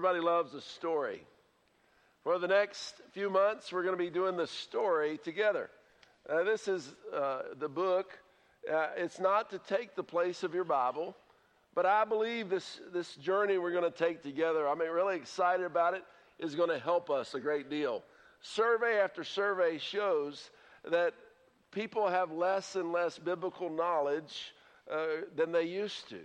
everybody loves a story. For the next few months, we're going to be doing the story together. Uh, this is uh, the book. Uh, it's not to take the place of your Bible, but I believe this, this journey we're going to take together, I'm really excited about it, is going to help us a great deal. Survey after survey shows that people have less and less biblical knowledge uh, than they used to.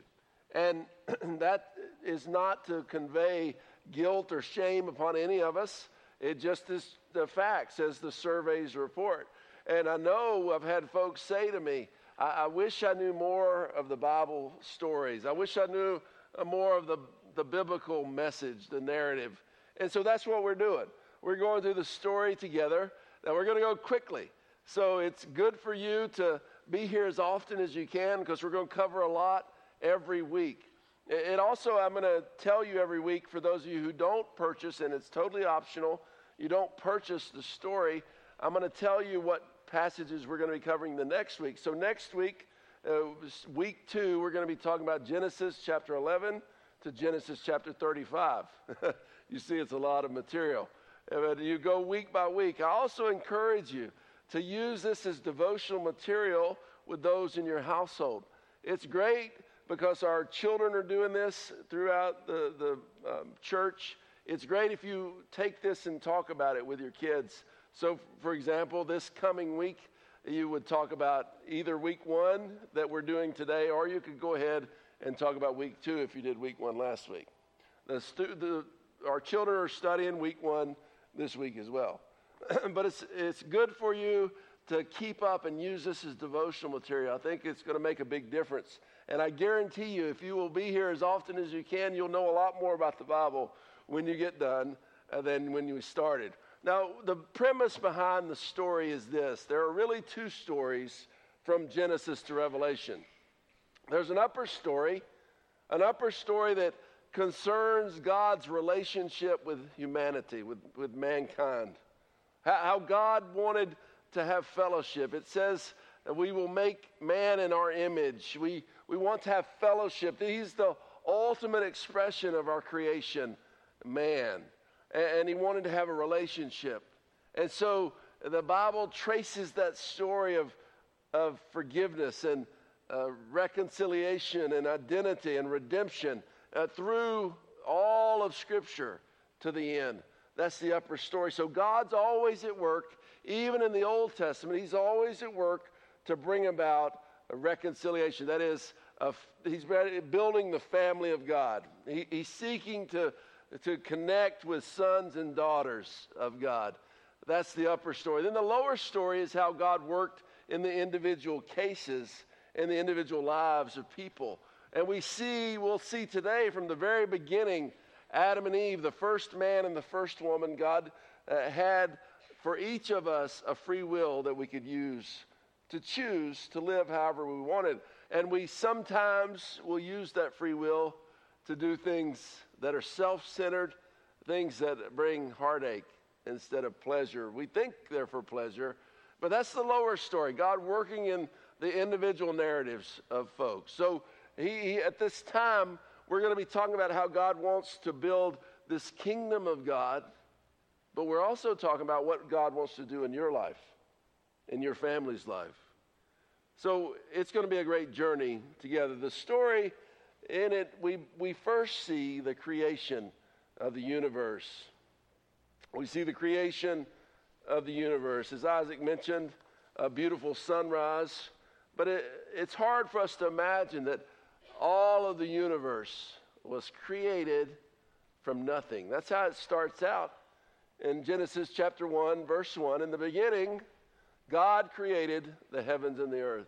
And that is not to convey guilt or shame upon any of us. It just is the facts, as the surveys report. And I know I've had folks say to me, I, I wish I knew more of the Bible stories. I wish I knew uh, more of the, the biblical message, the narrative. And so that's what we're doing. We're going through the story together. Now we're going to go quickly. So it's good for you to be here as often as you can because we're going to cover a lot every week. It also, I'm going to tell you every week for those of you who don't purchase, and it's totally optional, you don't purchase the story, I'm going to tell you what passages we're going to be covering the next week. So, next week, uh, week two, we're going to be talking about Genesis chapter 11 to Genesis chapter 35. you see, it's a lot of material. But you go week by week. I also encourage you to use this as devotional material with those in your household. It's great because our children are doing this throughout the, the um, church. It's great if you take this and talk about it with your kids. So, for example, this coming week, you would talk about either week one that we're doing today, or you could go ahead and talk about week two if you did week one last week. The stu- the, our children are studying week one this week as well. but it's, it's good for you to keep up and use this as devotional material. I think it's going to make a big difference. And I guarantee you, if you will be here as often as you can, you'll know a lot more about the Bible when you get done uh, than when you started. Now, the premise behind the story is this there are really two stories from Genesis to Revelation. There's an upper story, an upper story that concerns God's relationship with humanity, with, with mankind. How, how God wanted to have fellowship. It says that we will make man in our image. We, we want to have fellowship. He's the ultimate expression of our creation, man. And, and he wanted to have a relationship. And so the Bible traces that story of, of forgiveness and uh, reconciliation and identity and redemption uh, through all of Scripture to the end. That's the upper story. So God's always at work, even in the Old Testament, He's always at work to bring about a reconciliation. That is, he's building the family of God. He, he's seeking to, to connect with sons and daughters of God. That's the upper story. Then the lower story is how God worked in the individual cases in the individual lives of people. And we see, we'll see today from the very beginning, Adam and Eve, the first man and the first woman, God uh, had for each of us a free will that we could use to choose to live however we wanted. And we sometimes will use that free will to do things that are self centered, things that bring heartache instead of pleasure. We think they're for pleasure, but that's the lower story. God working in the individual narratives of folks. So, he, he, at this time, we're going to be talking about how God wants to build this kingdom of God, but we're also talking about what God wants to do in your life, in your family's life. So it's going to be a great journey together. The story in it, we, we first see the creation of the universe. We see the creation of the universe. As Isaac mentioned, a beautiful sunrise. But it, it's hard for us to imagine that all of the universe was created from nothing. That's how it starts out in Genesis chapter 1, verse 1. In the beginning, God created the heavens and the earth.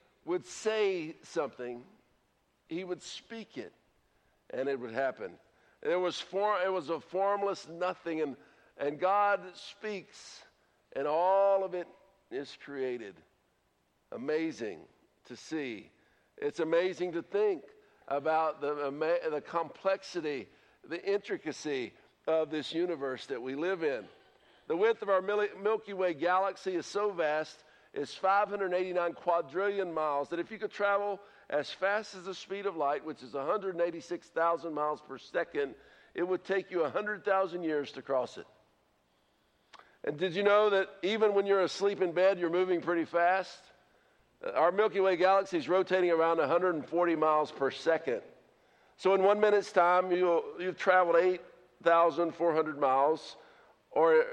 would say something, he would speak it, and it would happen. It was, for, it was a formless nothing, and, and God speaks, and all of it is created. Amazing to see. It's amazing to think about the, the complexity, the intricacy of this universe that we live in. The width of our Milky Way galaxy is so vast, it's 589 quadrillion miles, that if you could travel as fast as the speed of light, which is 186,000 miles per second, it would take you 100,000 years to cross it. And did you know that even when you're asleep in bed, you're moving pretty fast? Uh, our Milky Way galaxy is rotating around 140 miles per second. So in one minute's time, you you've traveled 8,400 miles, or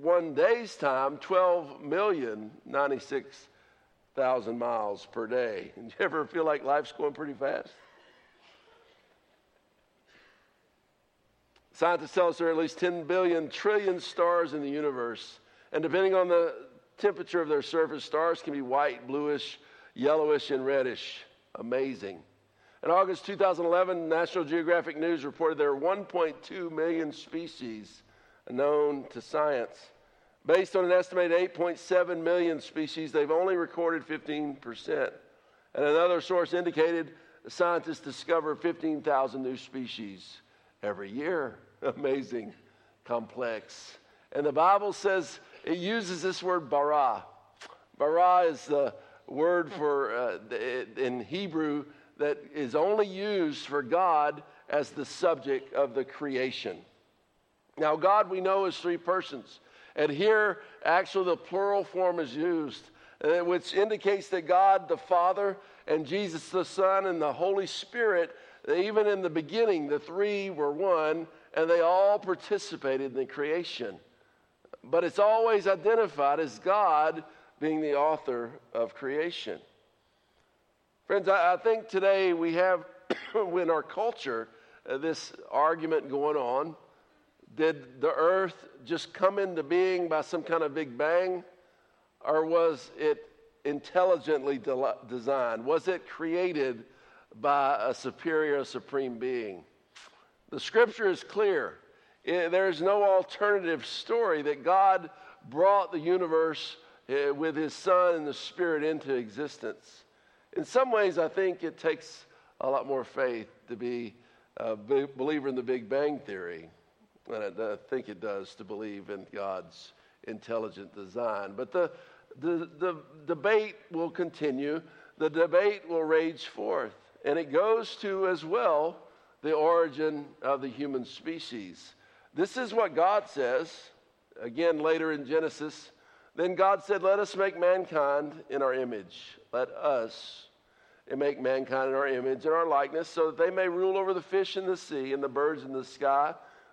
one day's time, 12,096,000 miles per day. And you ever feel like life's going pretty fast? Scientists tell us there are at least 10 billion trillion stars in the universe. And depending on the temperature of their surface, stars can be white, bluish, yellowish, and reddish. Amazing. In August 2011, National Geographic News reported there are 1.2 million species known to science. Based on an estimated 8.7 million species, they've only recorded 15%. And another source indicated scientists discover 15,000 new species every year. Amazing, complex. And the Bible says it uses this word bara. Bara is the word for uh, in Hebrew that is only used for God as the subject of the creation. Now, God we know is three persons. And here, actually, the plural form is used, uh, which indicates that God the Father and Jesus the Son and the Holy Spirit, even in the beginning, the three were one, and they all participated in the creation. But it's always identified as God being the author of creation. Friends, I, I think today we have, in our culture, uh, this argument going on. Did the earth just come into being by some kind of big bang? Or was it intelligently de- designed? Was it created by a superior, supreme being? The scripture is clear. It, there is no alternative story that God brought the universe uh, with his son and the spirit into existence. In some ways, I think it takes a lot more faith to be a believer in the Big Bang Theory than I think it does to believe in God's intelligent design. But the, the, the debate will continue, the debate will rage forth, and it goes to as well the origin of the human species. This is what God says, again later in Genesis then God said, Let us make mankind in our image. Let us make mankind in our image and our likeness, so that they may rule over the fish in the sea and the birds in the sky,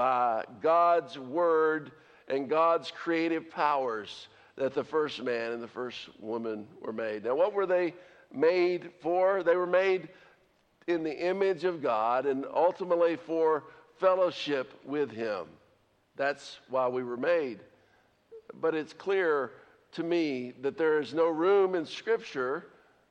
by God's word and God's creative powers that the first man and the first woman were made. Now, what were they made for? They were made in the image of God and ultimately for fellowship with Him. That's why we were made but it's clear to me that there is no room in Scripture,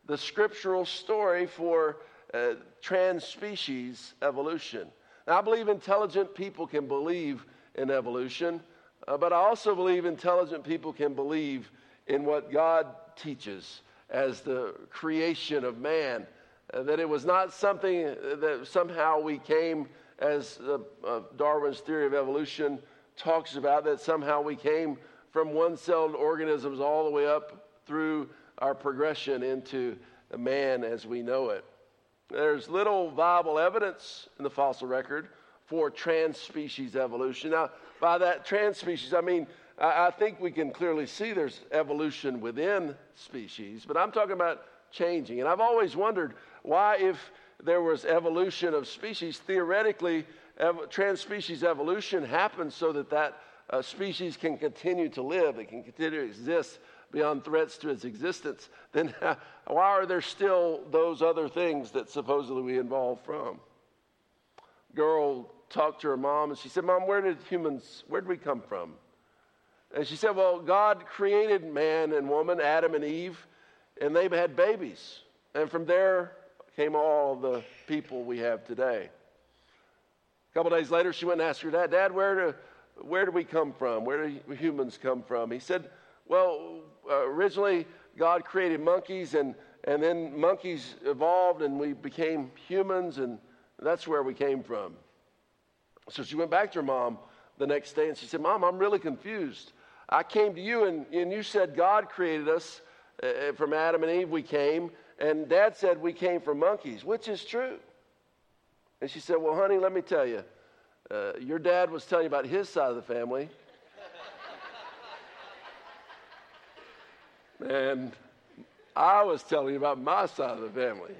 the scriptural story for uh, trans species evolution. Now, I believe intelligent people can believe in evolution, uh, but I also believe intelligent people can believe in what God teaches as the creation of man. Uh, that it was not something that somehow we came, as uh, Darwin's theory of evolution talks about, that somehow we came from one celled organisms all the way up through our progression into man as we know it. There's little viable evidence in the fossil record for trans species evolution. Now, by that trans species, I mean, I, I think we can clearly see there's evolution within species, but I'm talking about changing. And I've always wondered why, if there was evolution of species, theoretically, ev- trans-species evolution happens so that that uh, species can continue to live, it can continue to exist beyond threats to its existence, then why are there still those other things that supposedly we evolved from? Girl talked to her mom and she said, Mom, where did humans, where did we come from? And she said, Well, God created man and woman, Adam and Eve, and they had babies. And from there came all the people we have today. A couple days later, she went and asked her dad, Dad, where do, where do we come from? Where do humans come from? He said, Well, uh, originally God created monkeys, and, and then monkeys evolved, and we became humans, and that's where we came from. So she went back to her mom the next day, and she said, Mom, I'm really confused. I came to you, and, and you said God created us. Uh, from Adam and Eve, we came. And Dad said we came from monkeys, which is true. And she said, Well, honey, let me tell you. Uh, your dad was telling you about his side of the family. And I was telling you about my side of the family.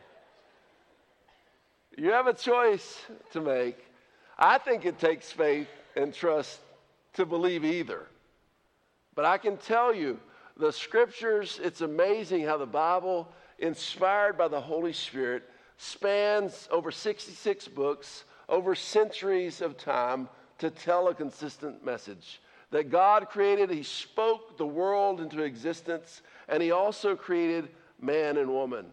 You have a choice to make. I think it takes faith and trust to believe either. But I can tell you, the scriptures, it's amazing how the Bible, inspired by the Holy Spirit, spans over 66 books, over centuries of time to tell a consistent message. That God created, He spoke the world into existence, and He also created man and woman.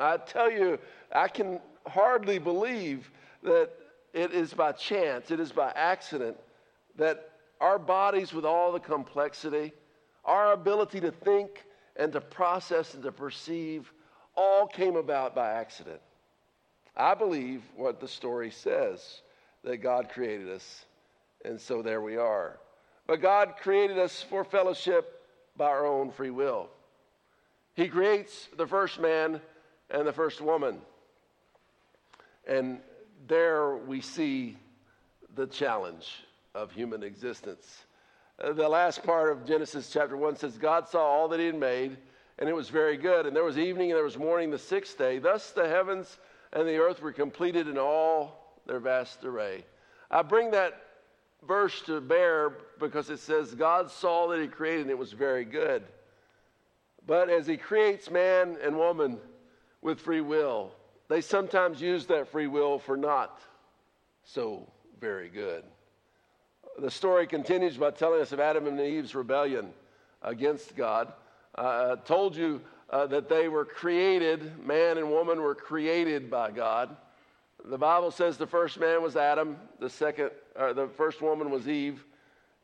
I tell you, I can hardly believe that it is by chance, it is by accident that our bodies, with all the complexity, our ability to think and to process and to perceive, all came about by accident. I believe what the story says that God created us, and so there we are. But God created us for fellowship by our own free will. He creates the first man and the first woman. And there we see the challenge of human existence. Uh, the last part of Genesis chapter 1 says, God saw all that he had made, and it was very good. And there was evening and there was morning the sixth day. Thus the heavens and the earth were completed in all their vast array. I bring that verse to bear because it says, God saw that he created, and it was very good. But as he creates man and woman with free will, they sometimes use that free will for not so very good the story continues by telling us of Adam and Eve's rebellion against God. Uh, told you uh, that they were created, man and woman were created by God. The Bible says the first man was Adam, the second, uh, the first woman was Eve,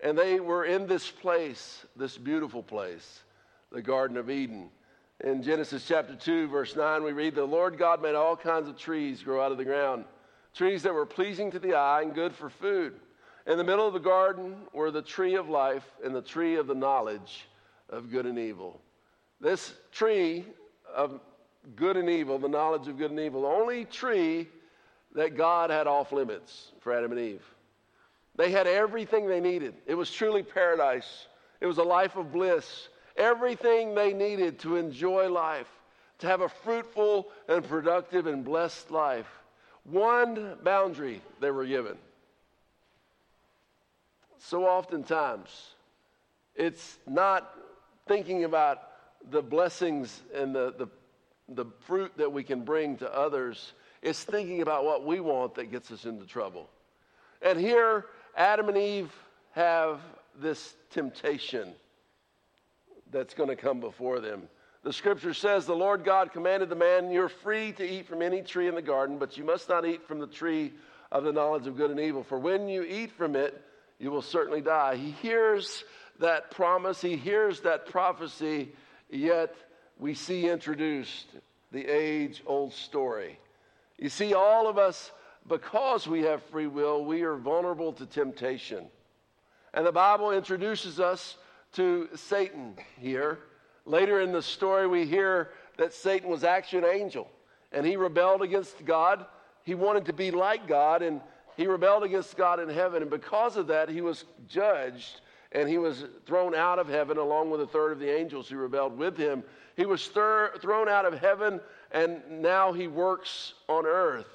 and they were in this place, this beautiful place, the Garden of Eden. In Genesis chapter 2, verse 9, we read, The Lord God made all kinds of trees grow out of the ground, trees that were pleasing to the eye and good for food. In the middle of the garden were the tree of life and the tree of the knowledge of good and evil. This tree of good and evil, the knowledge of good and evil, the only tree that God had off limits for Adam and Eve. They had everything they needed. It was truly paradise. It was a life of bliss. Everything they needed to enjoy life, to have a fruitful and productive and blessed life. One boundary they were given so oftentimes it's not thinking about the blessings and the, the, the fruit that we can bring to others. It's thinking about what we want that gets us into trouble. And here, Adam and Eve have this temptation that's going to come before them. The scripture says, The Lord God commanded the man, You're free to eat from any tree in the garden, but you must not eat from the tree of the knowledge of good and evil. For when you eat from it, you will certainly die. He hears that promise, he hears that prophecy, yet we see introduced the age old story. You see, all of us, because we have free will, we are vulnerable to temptation. And the Bible introduces us to Satan here. Later in the story, we hear that Satan was actually an angel and he rebelled against God. He wanted to be like God, and he rebelled against God in heaven, and because of that, he was judged and he was thrown out of heaven along with a third of the angels who rebelled with him. He was thir- thrown out of heaven, and now he works on earth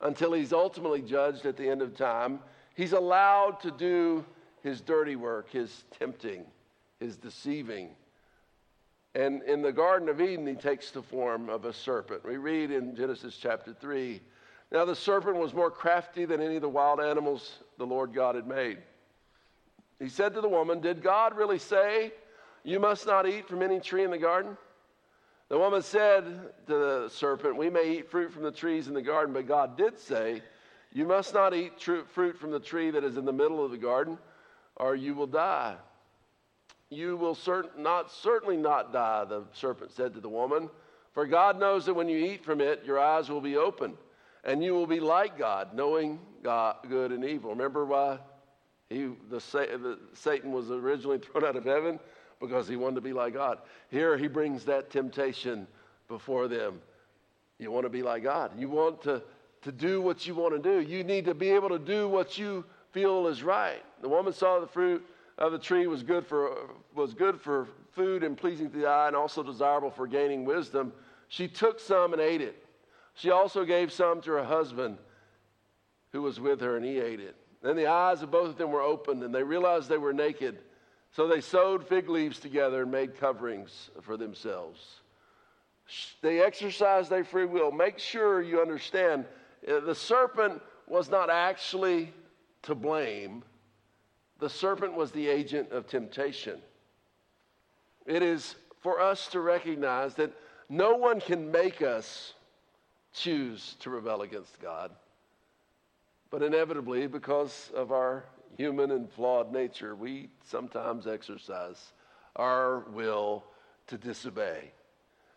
until he's ultimately judged at the end of time. He's allowed to do his dirty work, his tempting, his deceiving. And in the Garden of Eden, he takes the form of a serpent. We read in Genesis chapter 3 Now the serpent was more crafty than any of the wild animals the Lord God had made. He said to the woman, Did God really say, You must not eat from any tree in the garden? The woman said to the serpent, We may eat fruit from the trees in the garden, but God did say, You must not eat tr- fruit from the tree that is in the middle of the garden, or you will die. You will cert- not, certainly not die, the serpent said to the woman, for God knows that when you eat from it, your eyes will be open, and you will be like God, knowing God, good and evil. Remember why he, the, the, Satan was originally thrown out of heaven? Because he wanted to be like God. Here he brings that temptation before them. You want to be like God. You want to, to do what you want to do. You need to be able to do what you feel is right. The woman saw the fruit of the tree was good for, was good for food and pleasing to the eye and also desirable for gaining wisdom. She took some and ate it. She also gave some to her husband who was with her, and he ate it. Then the eyes of both of them were opened, and they realized they were naked. So they sewed fig leaves together and made coverings for themselves. They exercised their free will. Make sure you understand uh, the serpent was not actually to blame, the serpent was the agent of temptation. It is for us to recognize that no one can make us choose to rebel against God. But inevitably, because of our human and flawed nature, we sometimes exercise our will to disobey.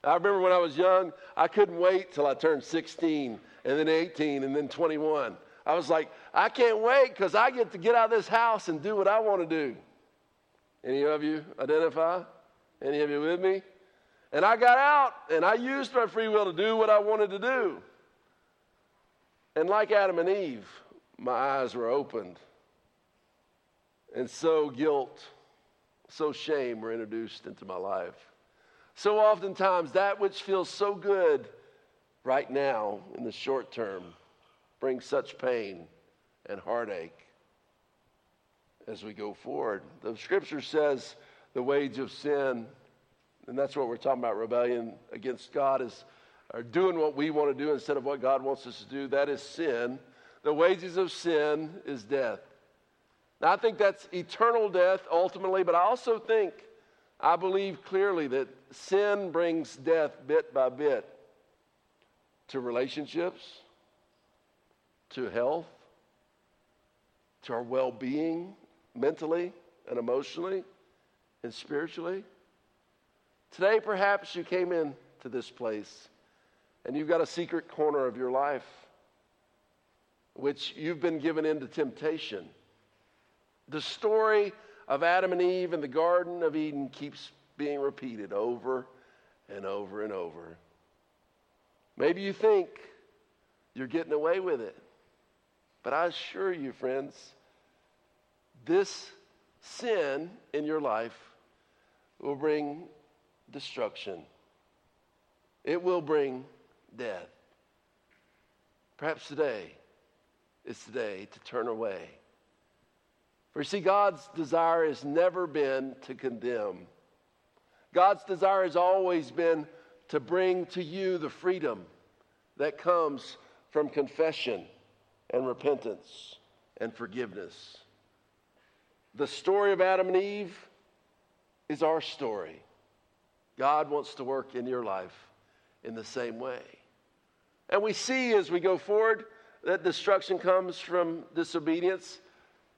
I remember when I was young, I couldn't wait till I turned 16 and then 18 and then 21. I was like, I can't wait because I get to get out of this house and do what I want to do. Any of you identify? Any of you with me? And I got out and I used my free will to do what I wanted to do. And like Adam and Eve, my eyes were opened and so guilt, so shame were introduced into my life. So oftentimes, that which feels so good right now in the short term brings such pain and heartache as we go forward. The scripture says the wage of sin, and that's what we're talking about rebellion against God, is or doing what we want to do instead of what God wants us to do. That is sin. The wages of sin is death. Now, I think that's eternal death ultimately, but I also think, I believe clearly that sin brings death bit by bit to relationships, to health, to our well being mentally and emotionally and spiritually. Today, perhaps you came in to this place and you've got a secret corner of your life which you've been given into temptation the story of Adam and Eve in the Garden of Eden keeps being repeated over and over and over. Maybe you think you're getting away with it. But I assure you, friends, this sin in your life will bring destruction. It will bring death. Perhaps today is the day to turn away for see, God's desire has never been to condemn. God's desire has always been to bring to you the freedom that comes from confession and repentance and forgiveness. The story of Adam and Eve is our story. God wants to work in your life in the same way. And we see as we go forward that destruction comes from disobedience.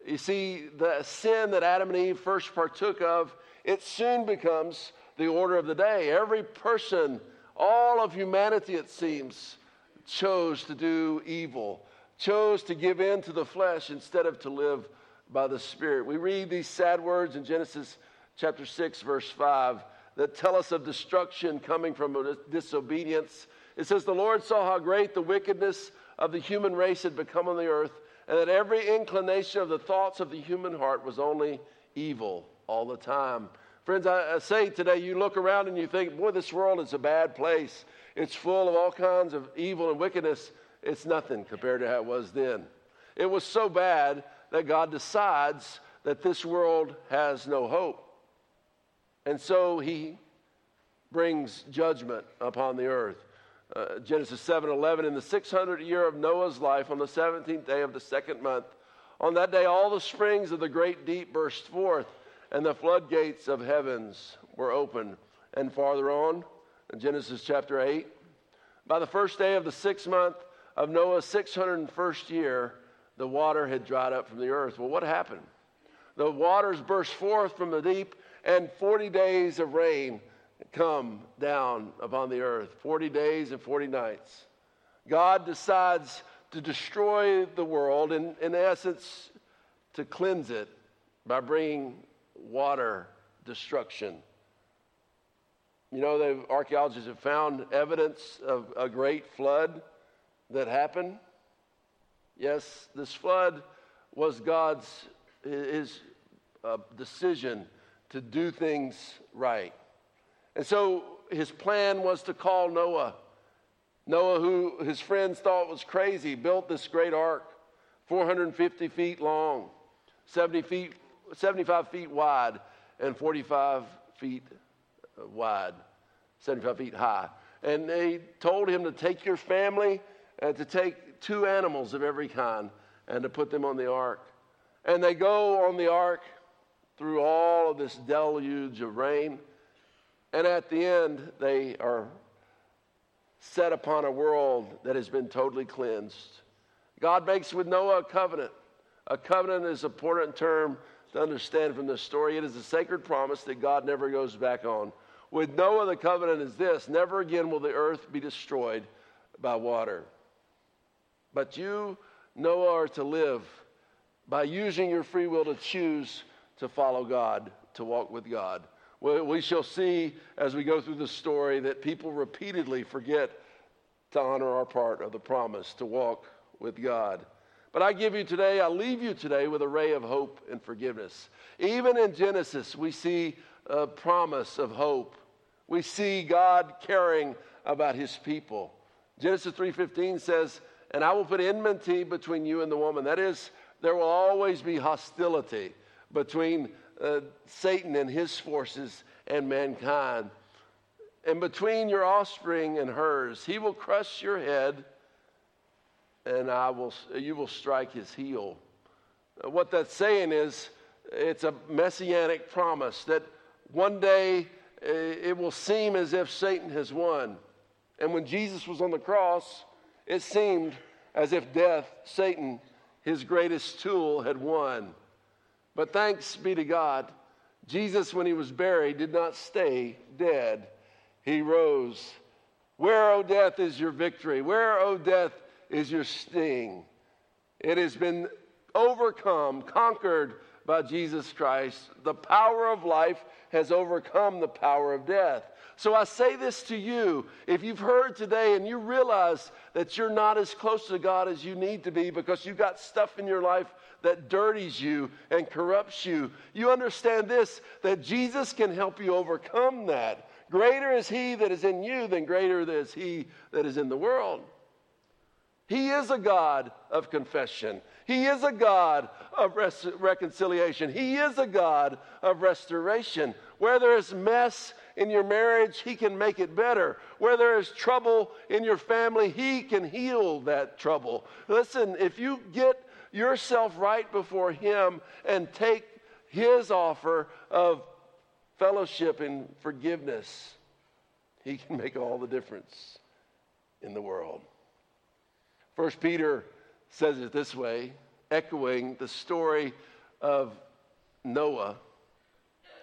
You see, the sin that Adam and Eve first partook of, it soon becomes the order of the day. Every person, all of humanity, it seems, chose to do evil, chose to give in to the flesh instead of to live by the Spirit. We read these sad words in Genesis chapter 6, verse 5, that tell us of destruction coming from disobedience. It says, The Lord saw how great the wickedness of the human race had become on the earth and that every inclination of the thoughts of the human heart was only evil all the time. Friends, I, I, say today, you look around and you think, boy, this world is a bad place. It's full of all kinds of evil and wickedness. it's nothing compared to how it was then. It was so bad that God decides that this world has no hope. And so he brings judgment upon the earth. Uh, Genesis 7 11, in the 600th year of Noah's life, on the 17th day of the second month, on that day all the springs of the great deep burst forth, and the floodgates of heavens were opened. And farther on, in Genesis chapter 8, by the first day of the sixth month of Noah's 601st year, the water had dried up from the earth. Well, what happened? The waters burst forth from the deep, and 40 days of rain come down upon the earth 40 days and 40 nights. God decides to destroy the world, and in essence, to cleanse it by bringing water destruction. You know, the archaeologists have found evidence of a great flood that happened. Yes, this flood was God's his uh, decision to do things right. And so his plan was to call Noah. Noah, who his friends thought was crazy, built this great ark, 450 feet long, 70 feet, 75 feet wide, and 45 feet uh, wide, 75 feet high. And they told him to take your family and to take two animals of every kind and to put them on the ark. And they go on the ark through all of this deluge of rain. And at the end, they are set upon a world that has been totally cleansed. God makes with Noah a covenant. A covenant is an important term to understand from this story. It is a sacred promise that God never goes back on. With Noah, the covenant is this never again will the earth be destroyed by water. But you, Noah, are to live by using your free will to choose to follow God, to walk with God. We shall see as we go through the story that people repeatedly forget to honor our part of the promise to walk with God. But I give you today, I leave you today with a ray of hope and forgiveness. Even in Genesis, we see a promise of hope. We see God caring about his people. Genesis 3:15 says, "And I will put enmity between you and the woman." That is, there will always be hostility between uh, Satan and his forces and mankind. And between your offspring and hers, he will crush your head, and I will, you will strike his heel. Uh, what that's saying is, it's a messianic promise that one day uh, it will seem as if Satan has won. And when Jesus was on the cross, it seemed as if death, Satan, his greatest tool, had won. But thanks be to God, Jesus, when he was buried, did not stay dead. He rose. Where, O death, is your victory? Where, O death, is your sting? It has been overcome, conquered by Jesus Christ. The power of life has overcome the power of death. So I say this to you. If you've heard today and you realize that you're not as close to God as you need to be because you've got stuff in your life that dirties you and corrupts you. You understand this that Jesus can help you overcome that. Greater is He that is in you than greater is He that is in the world. He is a God of confession. He is a God of res- reconciliation. He is a God of restoration. Where there is mess in your marriage, He can make it better. Where there is trouble in your family, He can heal that trouble. Listen, if you get yourself right before Him and take His offer of fellowship and forgiveness, He can make all the difference in the world. First Peter says it this way, echoing the story of Noah.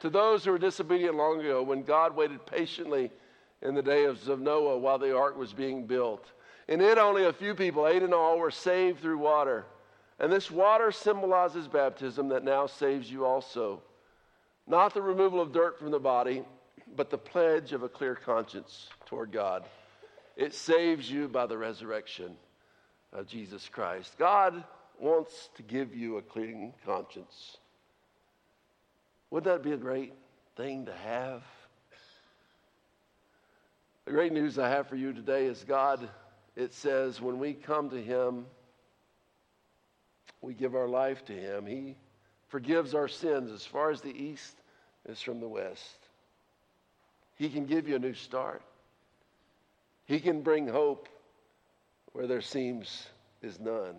To those who were disobedient long ago, when God waited patiently in the days of Noah while the ark was being built. In it, only a few people, eight in all, were saved through water. And this water symbolizes baptism that now saves you also. Not the removal of dirt from the body, but the pledge of a clear conscience toward God. It saves you by the resurrection of Jesus Christ. God wants to give you a clean conscience. Wouldn't that be a great thing to have? The great news I have for you today is God it says when we come to Him, we give our life to Him. He forgives our sins as far as the east is from the west. He can give you a new start. He can bring hope where there seems is none.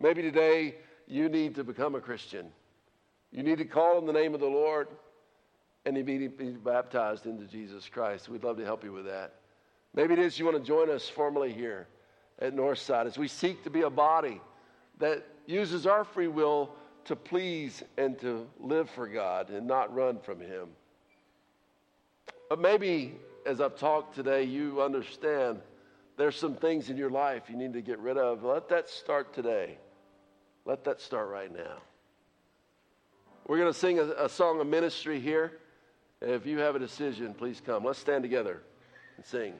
Maybe today you need to become a Christian. You need to call on the name of the Lord and be baptized into Jesus Christ. We'd love to help you with that. Maybe it is you want to join us formally here at Northside as we seek to be a body that uses our free will to please and to live for God and not run from Him. But maybe as I've talked today, you understand there's some things in your life you need to get rid of. Let that start today. Let that start right now. We're going to sing a, a song of ministry here. If you have a decision, please come. Let's stand together and sing.